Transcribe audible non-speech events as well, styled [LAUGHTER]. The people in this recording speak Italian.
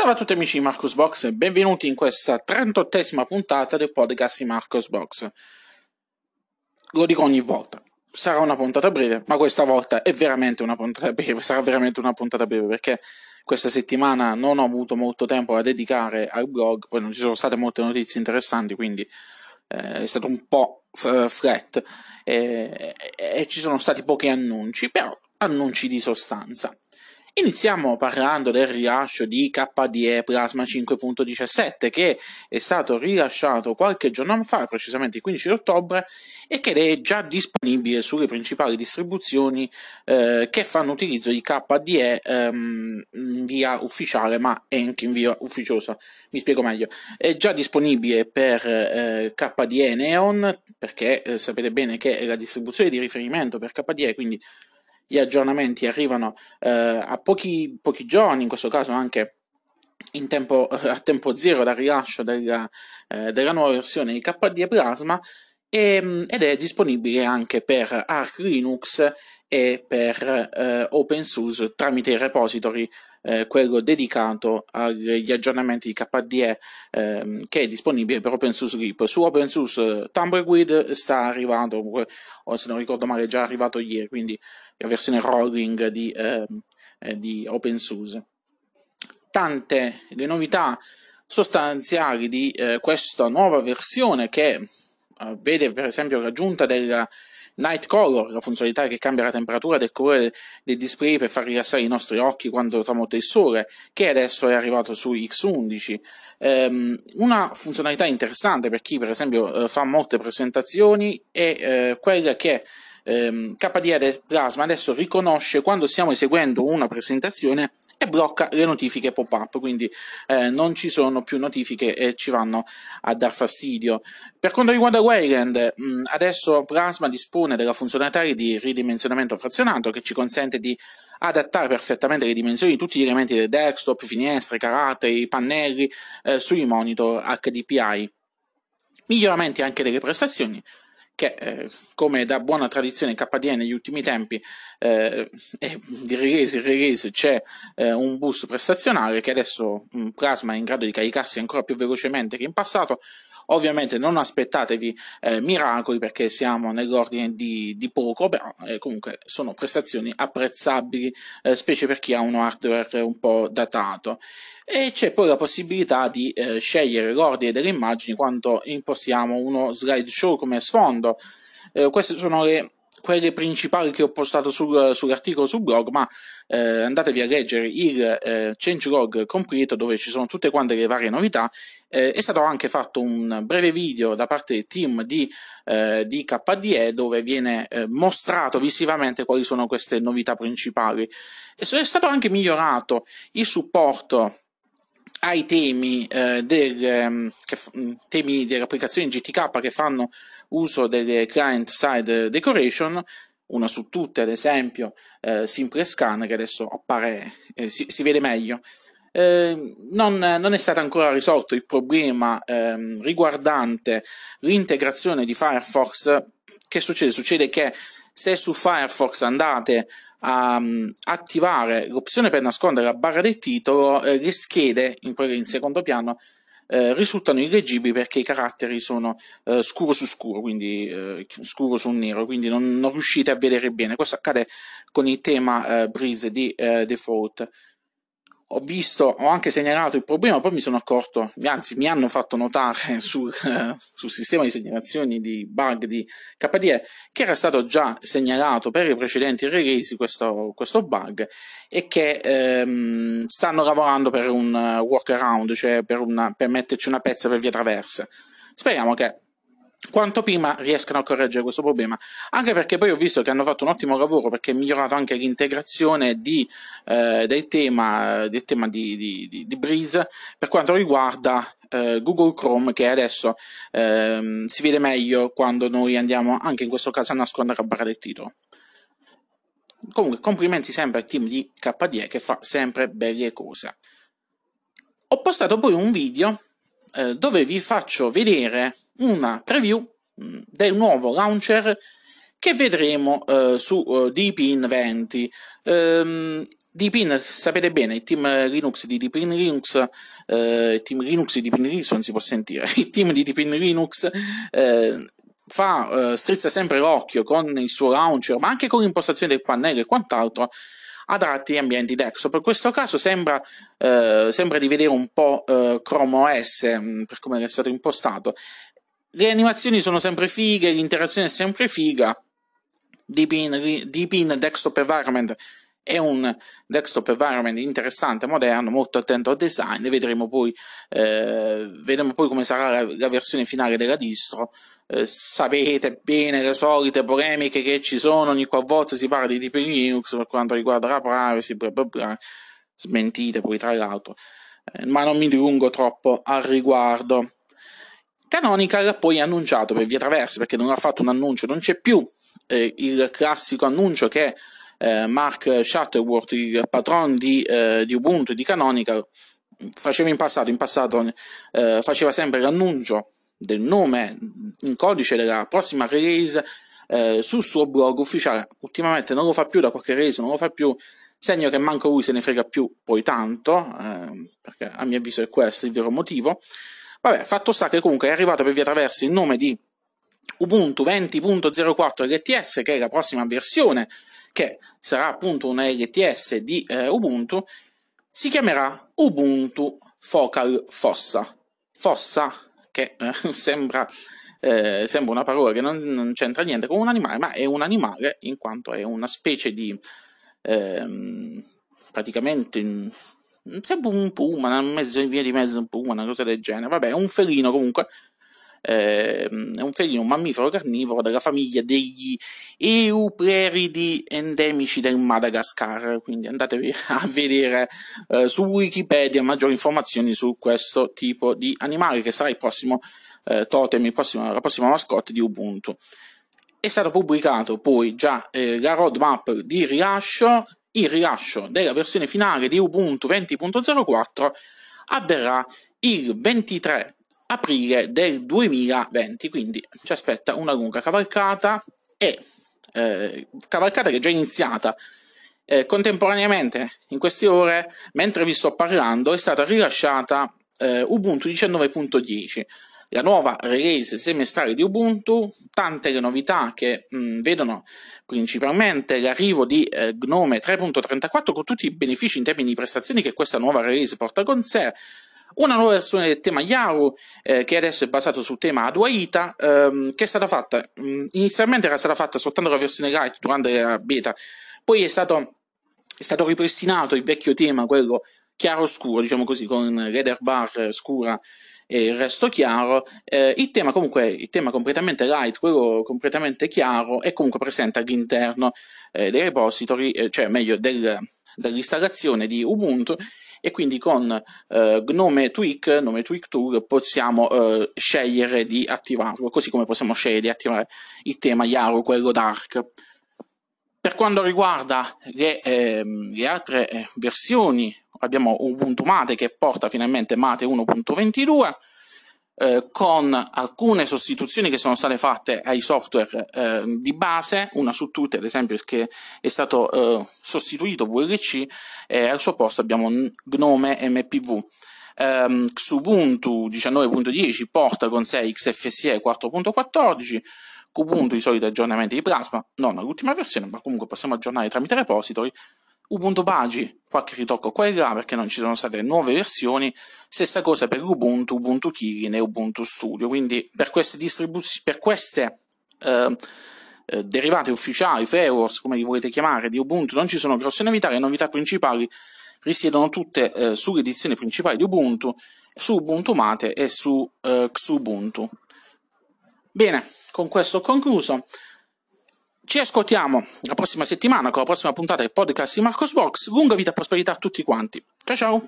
Salve a tutti amici di Marcos Box e benvenuti in questa 38esima puntata del podcast di Marcos Box. Lo dico ogni volta, sarà una puntata breve, ma questa volta è veramente una puntata [LAUGHS] breve, sarà veramente una puntata breve perché questa settimana non ho avuto molto tempo da dedicare al blog, poi non ci sono state molte notizie interessanti, quindi eh, è stato un po' flat e, e ci sono stati pochi annunci, però annunci di sostanza. Iniziamo parlando del rilascio di KDE Plasma 5.17 che è stato rilasciato qualche giorno fa, precisamente il 15 ottobre, e che è già disponibile sulle principali distribuzioni eh, che fanno utilizzo di KDE ehm, in via ufficiale, ma anche in via ufficiosa. Mi spiego meglio. È già disponibile per eh, KDE Neon, perché eh, sapete bene che è la distribuzione di riferimento per KDE, quindi gli aggiornamenti arrivano eh, a pochi, pochi, giorni, in questo caso anche tempo, [LAUGHS] a tempo zero dal rilascio della, eh, della nuova versione di KDE Plasma e, ehm, ed è disponibile anche per Arch Linux e per eh, OpenSUSE tramite il repository eh, quello dedicato agli aggiornamenti di KDE ehm, che è disponibile per OpenSUSE RIP. Su OpenSUSE Tumbleweed sta arrivando, o se non ricordo male, è già arrivato ieri, quindi la versione rolling di, ehm, eh, di OpenSUSE. Tante le novità sostanziali di eh, questa nuova versione che eh, vede per esempio l'aggiunta della Night Color, la funzionalità che cambia la temperatura del colore del display per far rilassare i nostri occhi quando tramonta il sole, che adesso è arrivato su X11. Um, una funzionalità interessante per chi, per esempio, uh, fa molte presentazioni è uh, quella che um, KDE Plasma adesso riconosce quando stiamo eseguendo una presentazione e blocca le notifiche pop-up, quindi eh, non ci sono più notifiche e ci vanno a dar fastidio. Per quanto riguarda Wayland, mh, adesso Plasma dispone della funzionalità di ridimensionamento frazionato che ci consente di adattare perfettamente le dimensioni di tutti gli elementi del desktop, finestre, caratteri, pannelli eh, sui monitor HDPI. Miglioramenti anche delle prestazioni, che eh, come da buona tradizione KDE negli ultimi tempi eh, di release in release c'è eh, un boost prestazionale che adesso mh, Plasma è in grado di caricarsi ancora più velocemente che in passato Ovviamente non aspettatevi eh, miracoli perché siamo nell'ordine di, di poco, però eh, comunque sono prestazioni apprezzabili, eh, specie per chi ha un hardware un po' datato. E c'è poi la possibilità di eh, scegliere l'ordine delle immagini quando impostiamo uno slideshow come sfondo. Eh, queste sono le quelle principali che ho postato sul, sull'articolo sul blog, ma eh, andatevi a leggere il eh, changelog completo dove ci sono tutte quante le varie novità. Eh, è stato anche fatto un breve video da parte del team di, eh, di KDE dove viene eh, mostrato visivamente quali sono queste novità principali. E è stato anche migliorato il supporto ai temi, eh, del, ehm, che, temi delle applicazioni GTK che fanno uso delle client side decoration, una su tutte ad esempio eh, Simple Scan che adesso appare, eh, si, si, vede meglio. Eh, non, non, è stato ancora risolto il problema ehm, riguardante l'integrazione di Firefox. Che succede? Succede che se su Firefox andate a um, attivare l'opzione per nascondere la barra del titolo, eh, le schede, in, in secondo piano, eh, risultano illeggibili perché i caratteri sono eh, scuro su scuro, quindi eh, scuro su nero, quindi non, non, riuscite a vedere bene. Questo accade con il tema eh, Breeze di eh, default ho visto, ho anche segnalato il problema, poi mi sono accorto, anzi mi hanno fatto notare [LAUGHS] sul, eh, sul sistema di segnalazioni di bug di KDE che era stato già segnalato per i precedenti release questo, questo bug e che ehm, stanno lavorando per un workaround, cioè per, una, per metterci una pezza per via traversa. Speriamo che quanto prima riescano a correggere questo problema. Anche perché poi ho visto che hanno fatto un ottimo lavoro perché è migliorato anche l'integrazione di, eh, del tema, del tema di, di, di, Breeze per quanto riguarda eh, Google Chrome che adesso eh, si vede meglio quando noi andiamo anche in questo caso a nascondere la barra del titolo. Comunque, complimenti sempre al team di KDE che fa sempre belle cose. Ho postato poi un video eh, dove vi faccio vedere una preview mm, del nuovo launcher che vedremo eh, su uh, Deepin 20. Um, Deepin, sapete bene, il team Linux di Deepin Linux, eh, il team Linux di Deepin Linux non si può sentire, [LAUGHS] il team di Deepin Linux eh, fa, eh, strizza sempre l'occhio con il suo launcher, ma anche con l'impostazione del pannello e quant'altro, ad altri ambienti desktop. Per questo caso sembra, eh, sembra di vedere un po' eh, Chrome OS mm, per come è stato impostato. Le animazioni sono sempre fighe, l'interazione è sempre figa. Deepin, Deepin Desktop Environment è un desktop environment interessante, moderno, molto attento al design. Vedremo poi, eh, vedremo poi come sarà la, la, versione finale della distro. Eh, sapete bene le solite polemiche che ci sono ogni qualvolta si parla di DP Linux per quanto riguarda la privacy, bla bla bla, smentite poi tra l'altro, eh, ma non mi dilungo troppo al riguardo. Canonical ha poi annunciato per via traversa perché non ha fatto un annuncio, non c'è più eh, il classico annuncio che eh, Mark Shuttleworth, il patron di, eh, di Ubuntu e di Canonical, faceva in passato, in passato eh, faceva sempre l'annuncio del nome in codice della prossima release eh, sul suo blog ufficiale. Ultimamente non lo fa più da qualche release, non lo fa più, segno che manco lui se ne frega più poi tanto, eh, perché a mio avviso è questo il vero motivo. Vabbè, fatto sta che comunque è arrivato per via attraverso il nome di Ubuntu 20.04 LTS, che è la prossima versione che sarà appunto una LTS di eh, Ubuntu, si chiamerà Ubuntu Focal Fossa. Fossa, che eh, [LAUGHS] sembra, eh, sembra, una parola che non, non, c'entra niente con un animale, ma è un animale in quanto è una specie di ehm, praticamente sembra un puma, mezzo, in via di mezzo un puma, una cosa del genere. Vabbè, un felino comunque eh, è un felino, mammifero carnivoro della famiglia degli euperidi endemici del Madagascar. Quindi andatevi [LAUGHS] a vedere eh, su Wikipedia maggiori informazioni su questo tipo di animale che sarà il prossimo eh, totem, il prossimo, la prossima mascotte di Ubuntu. È stato pubblicato poi già eh, la roadmap di rilascio. Il rilascio della versione finale di Ubuntu 20.04 avverrà il 23 aprile del 2020, quindi ci aspetta una lunga cavalcata e eh, cavalcata che è già iniziata. Eh, contemporaneamente, in queste ore, mentre vi sto parlando, è stata rilasciata eh, Ubuntu 19.10, la nuova release semestrale di Ubuntu, tante le novità che mh, vedono principalmente l'arrivo di eh, Gnome 3.34 con tutti i benefici in termini di prestazioni che questa nuova release porta con sé, una nuova versione del tema Yaru, eh, che adesso è basato sul tema Aduaita, ehm, che è stata fatta, mh, mm, inizialmente era stata fatta soltanto la versione light durante la beta, poi è stato, è stato ripristinato il vecchio tema, quello chiaro-scuro, diciamo così, con leather bar scura e il resto chiaro. Eh, il tema comunque, il tema completamente light, quello completamente chiaro, è comunque presente all'interno eh, dei repository, eh, cioè meglio del, dell'installazione di Ubuntu e quindi con eh, Gnome Tweak, Gnome Tweak Tool, possiamo eh, scegliere di attivarlo, così come possiamo scegliere di attivare il tema Yaro, quello Dark. Per quanto riguarda le, eh, le altre eh, versioni, abbiamo Ubuntu Mate che porta finalmente Mate 1.22, eh, con alcune sostituzioni che sono state fatte ai software eh, di base, una su tutte ad esempio che è stato eh, sostituito VLC e al suo posto abbiamo Gnome MPV. Um, Xubuntu 19.10 porta con sé XFCE 4.14, Kubuntu i soliti aggiornamenti di Plasma, non l'ultima versione, ma comunque possiamo aggiornare tramite repository, Ubuntu Pagi, qualche ritocco qua e là perché non ci sono state nuove versioni, stessa cosa per Ubuntu, Ubuntu Kirin e Ubuntu Studio, quindi per queste distribuzioni, per queste eh, eh, derivate ufficiali, frameworks, come li volete chiamare, di Ubuntu non ci sono grosse novità, le novità principali risiedono tutte eh, sulle edizioni principali di Ubuntu, su Ubuntu Mate e su eh, Xubuntu. Bene, con questo ho concluso. Ci ascoltiamo la prossima settimana con la prossima puntata del podcast di Marcos Box. Lunga vita e prosperità a tutti quanti. Ciao ciao!